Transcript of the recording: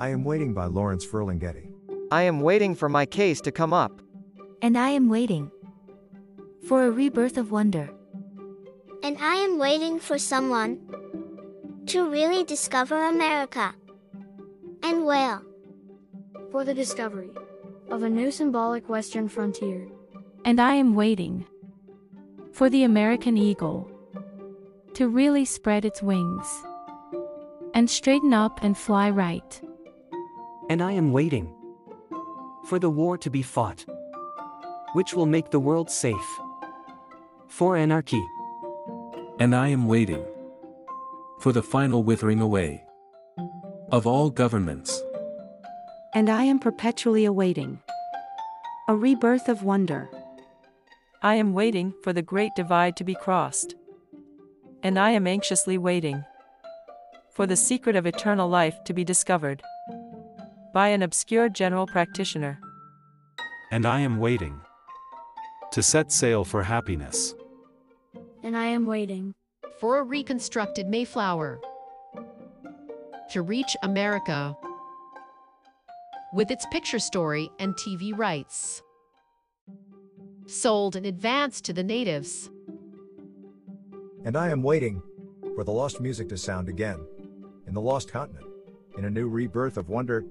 I am waiting by Lawrence Ferlinghetti. I am waiting for my case to come up. And I am waiting for a rebirth of wonder. And I am waiting for someone to really discover America and wail for the discovery of a new symbolic western frontier. And I am waiting for the American eagle to really spread its wings and straighten up and fly right. And I am waiting for the war to be fought, which will make the world safe for anarchy. And I am waiting for the final withering away of all governments. And I am perpetually awaiting a rebirth of wonder. I am waiting for the great divide to be crossed. And I am anxiously waiting for the secret of eternal life to be discovered by an obscure general practitioner. And I am waiting to set sail for happiness. And I am waiting for a reconstructed Mayflower to reach America with its picture story and TV rights. Sold in advance to the natives. And I am waiting for the lost music to sound again in the lost continent, in a new rebirth of wonder